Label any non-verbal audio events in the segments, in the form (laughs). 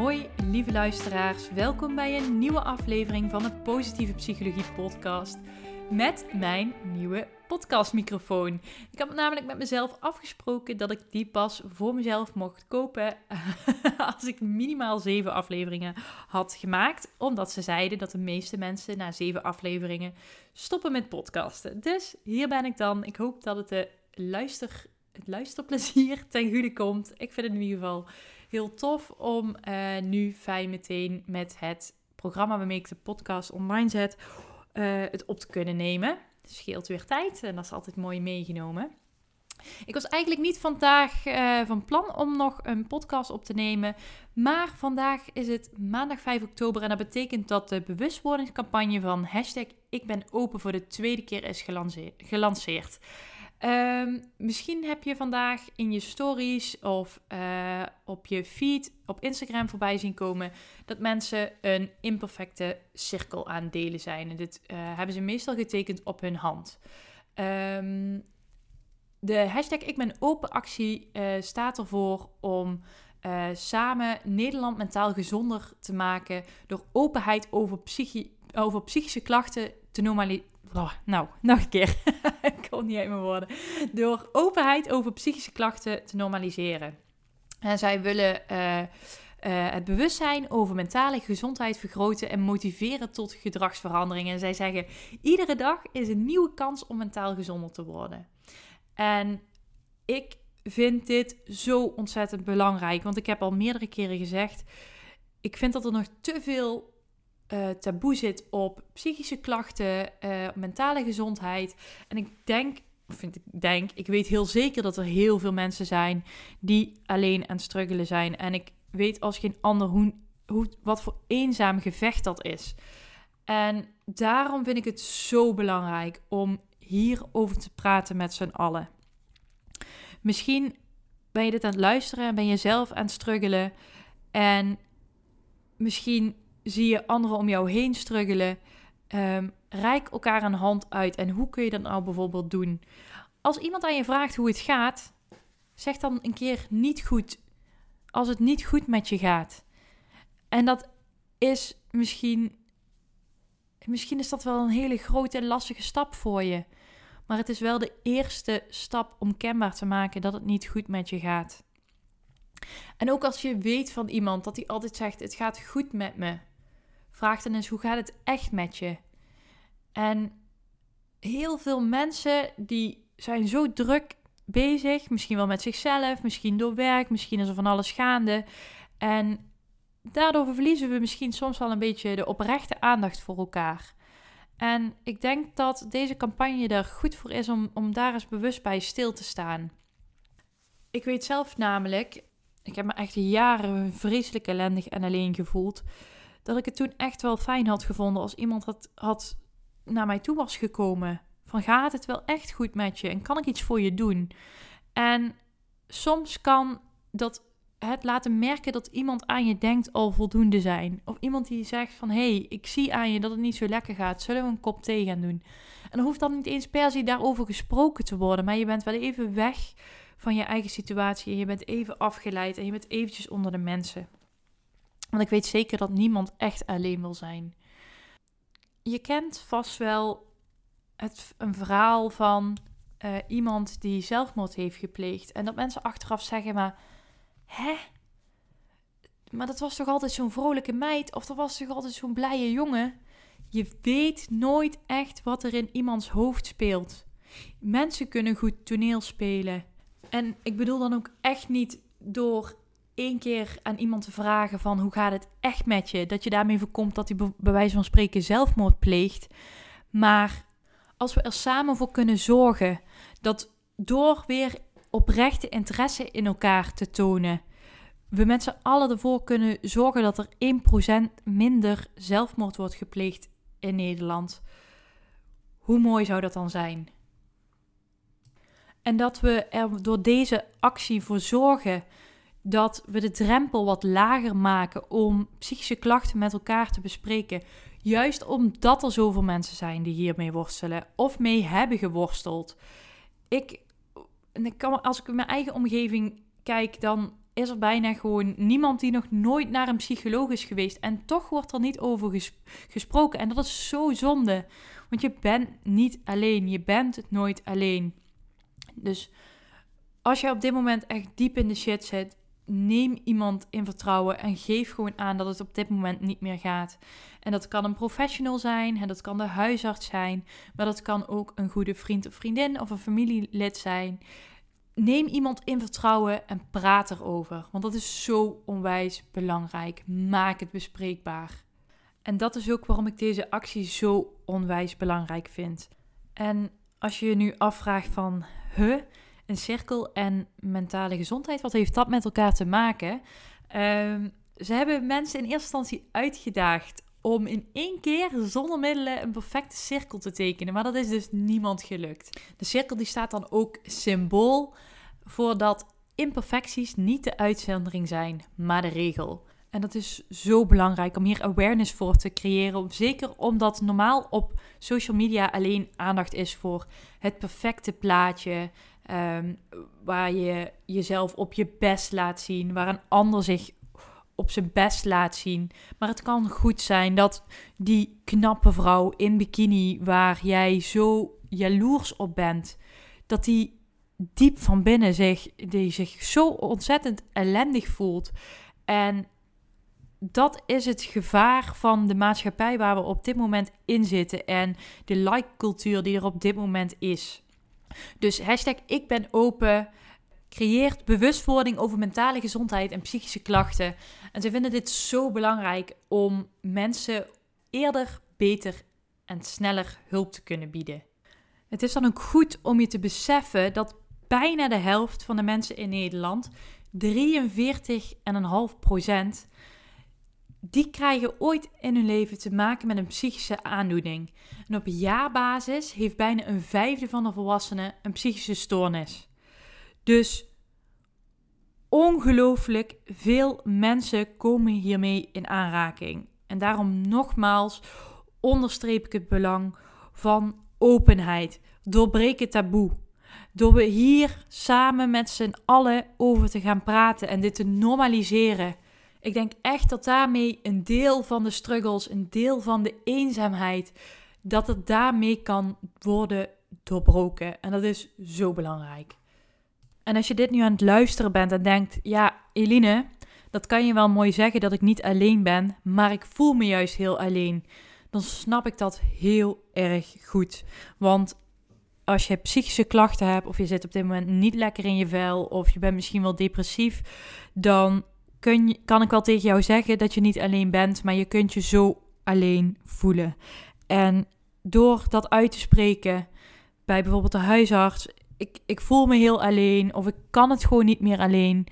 Hoi lieve luisteraars, welkom bij een nieuwe aflevering van de Positieve Psychologie Podcast met mijn nieuwe podcastmicrofoon. Ik had namelijk met mezelf afgesproken dat ik die pas voor mezelf mocht kopen (laughs) als ik minimaal zeven afleveringen had gemaakt, omdat ze zeiden dat de meeste mensen na zeven afleveringen stoppen met podcasten. Dus hier ben ik dan. Ik hoop dat het de luister, het luisterplezier (laughs) ten goede komt. Ik vind het in ieder geval heel tof om uh, nu fijn meteen met het programma waarmee ik de podcast online zet, uh, het op te kunnen nemen. Het scheelt weer tijd en dat is altijd mooi meegenomen. Ik was eigenlijk niet vandaag uh, van plan om nog een podcast op te nemen. Maar vandaag is het maandag 5 oktober. En dat betekent dat de bewustwordingscampagne van hashtag Ik ben open voor de tweede keer is gelanceerd. Um, misschien heb je vandaag in je stories of uh, op je feed op Instagram voorbij zien komen dat mensen een imperfecte cirkel aan delen zijn. En dit uh, hebben ze meestal getekend op hun hand. Um, de hashtag Ik ben open actie uh, staat ervoor om samen Nederland mentaal gezonder te maken door openheid over, psychi over psychische klachten te normaliseren Nou, nog een keer. (laughs) ik kon niet uit mijn woorden. Door openheid over psychische klachten te normaliseren. En zij willen uh, uh, het bewustzijn over mentale gezondheid vergroten en motiveren tot gedragsveranderingen. En zij zeggen: iedere dag is een nieuwe kans om mentaal gezonder te worden. En ik vind dit zo ontzettend belangrijk, want ik heb al meerdere keren gezegd: ik vind dat er nog te veel uh, taboe zit op psychische klachten, uh, mentale gezondheid. En ik denk, vind ik denk, ik weet heel zeker dat er heel veel mensen zijn die alleen aan het struggelen zijn. En ik weet als geen ander hoe, hoe, wat voor eenzaam gevecht dat is. En daarom vind ik het zo belangrijk om hierover te praten met z'n allen. Misschien ben je dit aan het luisteren en ben je zelf aan het struggelen. En misschien zie je anderen om jou heen struggelen. Um, reik elkaar een hand uit. En hoe kun je dat nou bijvoorbeeld doen? Als iemand aan je vraagt hoe het gaat, zeg dan een keer niet goed. Als het niet goed met je gaat. En dat is misschien. Misschien is dat wel een hele grote en lastige stap voor je. Maar het is wel de eerste stap om kenbaar te maken dat het niet goed met je gaat. En ook als je weet van iemand dat hij altijd zegt: Het gaat goed met me. Vraag dan eens hoe gaat het echt met je? En heel veel mensen die zijn zo druk bezig, misschien wel met zichzelf, misschien door werk, misschien is er van alles gaande. En daardoor verliezen we misschien soms wel een beetje de oprechte aandacht voor elkaar. En ik denk dat deze campagne er goed voor is om, om daar eens bewust bij stil te staan. Ik weet zelf namelijk, ik heb me echt jaren vreselijk ellendig en alleen gevoeld dat ik het toen echt wel fijn had gevonden als iemand had, had naar mij toe was gekomen. Van gaat het wel echt goed met je en kan ik iets voor je doen? En soms kan dat het laten merken dat iemand aan je denkt al voldoende zijn. Of iemand die zegt van, hé, hey, ik zie aan je dat het niet zo lekker gaat. Zullen we een kop thee gaan doen? En dan hoeft dan niet eens per se daarover gesproken te worden. Maar je bent wel even weg van je eigen situatie. En je bent even afgeleid en je bent eventjes onder de mensen. Want ik weet zeker dat niemand echt alleen wil zijn. Je kent vast wel het, een verhaal van uh, iemand die zelfmoord heeft gepleegd. En dat mensen achteraf zeggen, maar hè? Maar dat was toch altijd zo'n vrolijke meid? Of dat was toch altijd zo'n blije jongen? Je weet nooit echt wat er in iemands hoofd speelt. Mensen kunnen goed toneel spelen. En ik bedoel dan ook echt niet door één keer aan iemand te vragen van hoe gaat het echt met je, dat je daarmee voorkomt dat hij bij wijze van spreken zelfmoord pleegt. Maar als we er samen voor kunnen zorgen dat door weer oprechte interesse in elkaar te tonen, we met z'n allen ervoor kunnen zorgen dat er 1% minder zelfmoord wordt gepleegd in Nederland. Hoe mooi zou dat dan zijn? En dat we er door deze actie voor zorgen dat we de drempel wat lager maken om psychische klachten met elkaar te bespreken. Juist omdat er zoveel mensen zijn die hiermee worstelen of mee hebben geworsteld. Ik, als ik in mijn eigen omgeving kijk, dan is er bijna gewoon niemand die nog nooit naar een psycholoog is geweest. En toch wordt er niet over gesproken. En dat is zo zonde. Want je bent niet alleen. Je bent nooit alleen. Dus als je op dit moment echt diep in de shit zit, neem iemand in vertrouwen en geef gewoon aan dat het op dit moment niet meer gaat. En dat kan een professional zijn, en dat kan de huisarts zijn, maar dat kan ook een goede vriend of vriendin of een familielid zijn. Neem iemand in vertrouwen en praat erover, want dat is zo onwijs belangrijk. Maak het bespreekbaar. En dat is ook waarom ik deze actie zo onwijs belangrijk vind. En als je je nu afvraagt van, huh, een cirkel en mentale gezondheid, wat heeft dat met elkaar te maken? Ehm, ze hebben mensen in eerste instantie uitgedaagd om in één keer zonder middelen een perfecte cirkel te tekenen. Maar dat is dus niemand gelukt. De cirkel die staat dan ook symbool voor dat imperfecties niet de uitzondering zijn, maar de regel. En dat is zo belangrijk om hier awareness voor te creëren. Zeker omdat normaal op social media alleen aandacht is voor het perfecte plaatje. Ehm, waar je jezelf op je best laat zien. Waar een ander zich op zijn best laat zien. Maar het kan goed zijn dat die knappe vrouw in bikini, waar jij zo jaloers op bent, dat die diep van binnen zich, die zich zo ontzettend ellendig voelt. En dat is het gevaar van de maatschappij waar we op dit moment in zitten en de like-cultuur die er op dit moment is. Dus hashtag ik ben open creëert bewustwording over mentale gezondheid en psychische klachten. En ze vinden dit zo belangrijk om mensen eerder, beter en sneller hulp te kunnen bieden. Het is dan ook goed om je te beseffen dat bijna de helft van de mensen in Nederland, 43,5 procent, die krijgen ooit in hun leven te maken met een psychische aandoening. En op jaarbasis heeft bijna een vijfde van de volwassenen een psychische stoornis. Dus ongelooflijk veel mensen komen hiermee in aanraking. En daarom nogmaals onderstreep ik het belang van openheid. Doorbreek taboe. Door we hier samen met z'n allen over te gaan praten en dit te normaliseren. Ik denk echt dat daarmee een deel van de struggles, een deel van de eenzaamheid, dat het daarmee kan worden doorbroken. En dat is zo belangrijk. En als je dit nu aan het luisteren bent en denkt, ja, Eline, dat kan je wel mooi zeggen dat ik niet alleen ben, maar ik voel me juist heel alleen. Dan snap ik dat heel erg goed. Want als je psychische klachten hebt, of je zit op dit moment niet lekker in je vel, of je bent misschien wel depressief, dan kan ik wel tegen jou zeggen dat je niet alleen bent, maar je kunt je zo alleen voelen. En door dat uit te spreken bij bijvoorbeeld de huisarts, ik, ik voel me heel alleen of ik kan het gewoon niet meer alleen.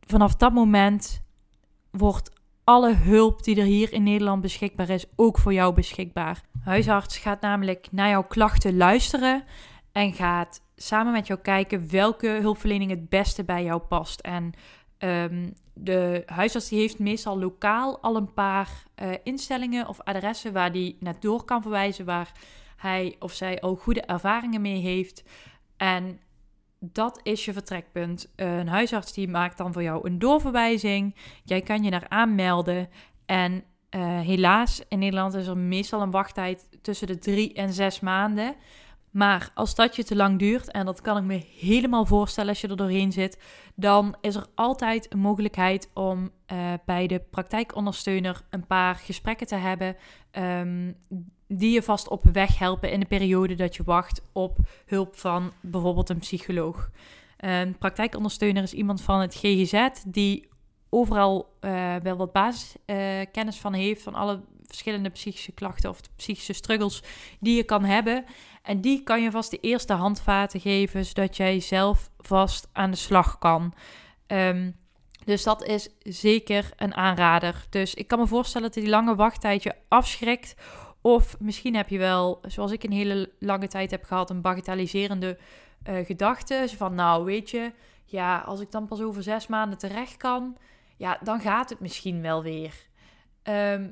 Vanaf dat moment wordt alle hulp die er hier in Nederland beschikbaar is, ook voor jou beschikbaar. Huisarts gaat namelijk naar jouw klachten luisteren en gaat samen met jou kijken welke hulpverlening het beste bij jou past. En um, de huisarts die heeft meestal lokaal al een paar uh, instellingen of adressen waar die naartoe kan verwijzen, waar hij of zij al goede ervaringen mee heeft. En dat is je vertrekpunt. Een huisarts die maakt dan voor jou een doorverwijzing. Jij kan je daar aanmelden. En uh, helaas, in Nederland is er meestal een wachttijd tussen de drie en zes maanden. Maar als dat je te lang duurt, en dat kan ik me helemaal voorstellen als je er doorheen zit, dan is er altijd een mogelijkheid om uh, bij de praktijkondersteuner een paar gesprekken te hebben. Um, die je vast op weg helpen in de periode dat je wacht op hulp van bijvoorbeeld een psycholoog. Een praktijkondersteuner is iemand van het GGZ die overal uh, wel wat basiskennis van heeft, van alle verschillende psychische klachten of psychische struggles die je kan hebben. En die kan je vast de eerste handvaten geven, zodat jij zelf vast aan de slag kan. Um, dus dat is zeker een aanrader. Dus ik kan me voorstellen dat die lange wachttijd je afschrikt Of misschien heb je wel, zoals ik een hele lange tijd heb gehad, een bagatelliserende uh, gedachte. Van nou, weet je, ja, als ik dan pas over zes maanden terecht kan, ja, dan gaat het misschien wel weer. Ehm,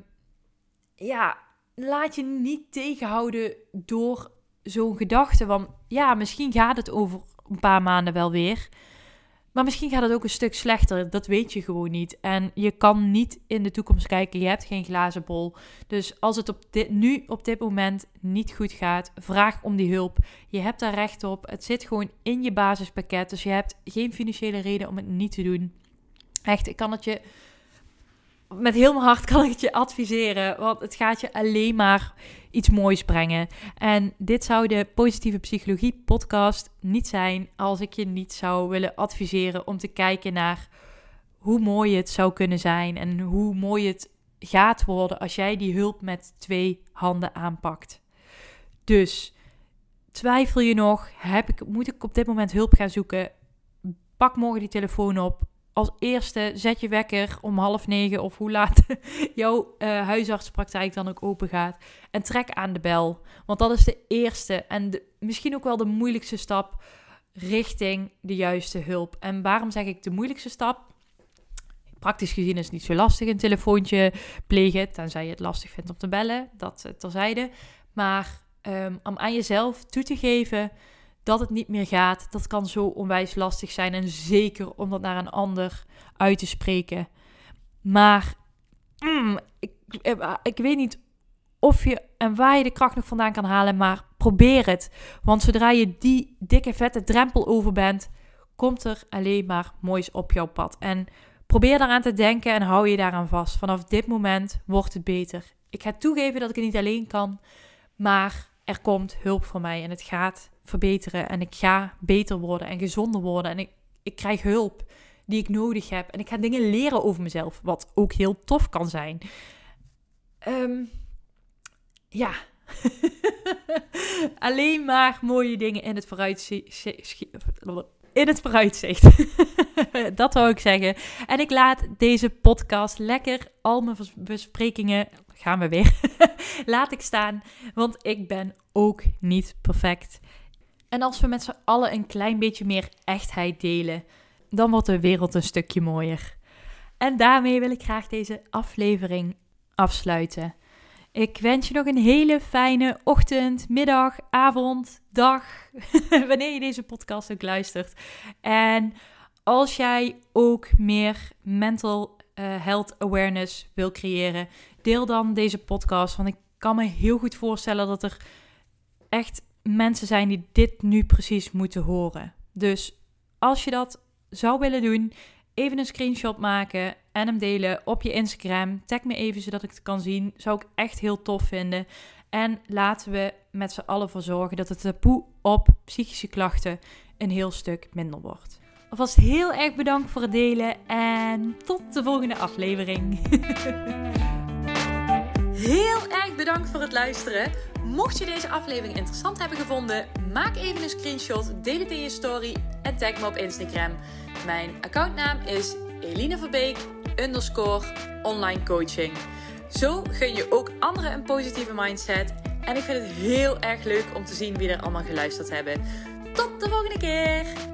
ja, laat je niet tegenhouden door zo'n gedachte. Want ja, misschien gaat het over een paar maanden wel weer. Maar misschien gaat het ook een stuk slechter. Dat weet je gewoon niet. En je kan niet in de toekomst kijken. Je hebt geen glazen bol. Dus als het op dit, nu op dit moment niet goed gaat, vraag om die hulp. Je hebt daar recht op. Het zit gewoon in je basispakket. Dus je hebt geen financiële reden om het niet te doen. Echt, ik kan het je met heel mijn hart kan ik het je adviseren. Want het gaat je alleen maar iets moois brengen. En dit zou de Positieve Psychologie podcast niet zijn als ik je niet zou willen adviseren om te kijken naar hoe mooi het zou kunnen zijn en hoe mooi het gaat worden als jij die hulp met twee handen aanpakt. Dus twijfel je nog? Heb ik, moet ik op dit moment hulp gaan zoeken? Pak morgen die telefoon op als eerste zet je wekker om half negen of hoe laat (laughs) jouw uh, huisartspraktijk dan ook open gaat. En trek aan de bel. Want dat is de eerste en de, misschien ook wel de moeilijkste stap richting de juiste hulp. En waarom zeg ik de moeilijkste stap? Praktisch gezien is het niet zo lastig een telefoontje plegen, tenzij je het lastig vindt om te bellen. Dat terzijde. Maar um, om aan jezelf toe te geven dat het niet meer gaat, dat kan zo onwijs lastig zijn. En zeker om dat naar een ander uit te spreken. Maar mm, ik, eh, ik weet niet of je en waar je de kracht nog vandaan kan halen, maar probeer het. Want zodra je die dikke vette drempel over bent, komt er alleen maar moois op jouw pad. En probeer daaraan te denken en hou je daaraan vast. Vanaf dit moment wordt het beter. Ik ga toegeven dat ik het niet alleen kan, maar er komt hulp voor mij en het gaat verbeteren en ik ga beter worden en gezonder worden en ik, ik krijg hulp die ik nodig heb en ik ga dingen leren over mezelf, wat ook heel tof kan zijn. Um, ja, (laughs) alleen maar mooie dingen in het vooruitzicht. In het vooruitzicht. (laughs) dat wou ik zeggen. En ik laat deze podcast lekker al mijn besprekingen gaan we weer. (laughs) Laat ik staan, want ik ben ook niet perfect. En als we met z'n allen een klein beetje meer echtheid delen, dan wordt de wereld een stukje mooier. En daarmee wil ik graag deze aflevering afsluiten. Ik wens je nog een hele fijne ochtend, middag, avond, dag, (laughs) wanneer je deze podcast ook luistert. En als jij ook meer mental uh, health awareness wil creëren, deel dan deze podcast. Want ik kan me heel goed voorstellen dat er echt mensen zijn die dit nu precies moeten horen. Dus als je dat zou willen doen, even een screenshot maken en hem delen op je Instagram. Tag me even zodat ik het kan zien. Zou ik echt heel tof vinden. En laten we met z'n allen voor zorgen dat het taboe op psychische klachten een heel stuk minder wordt. Alvast heel erg bedankt voor het delen en tot de volgende aflevering. (laughs) Heel erg bedankt voor het luisteren. Mocht je deze aflevering interessant hebben gevonden, maak even een screenshot, deel het in je story en tag me op Instagram. Mijn accountnaam is Eline underscore online coaching. Zo gun je ook anderen een positieve mindset. En ik vind het heel erg leuk om te zien wie er allemaal geluisterd hebben. Tot de volgende keer!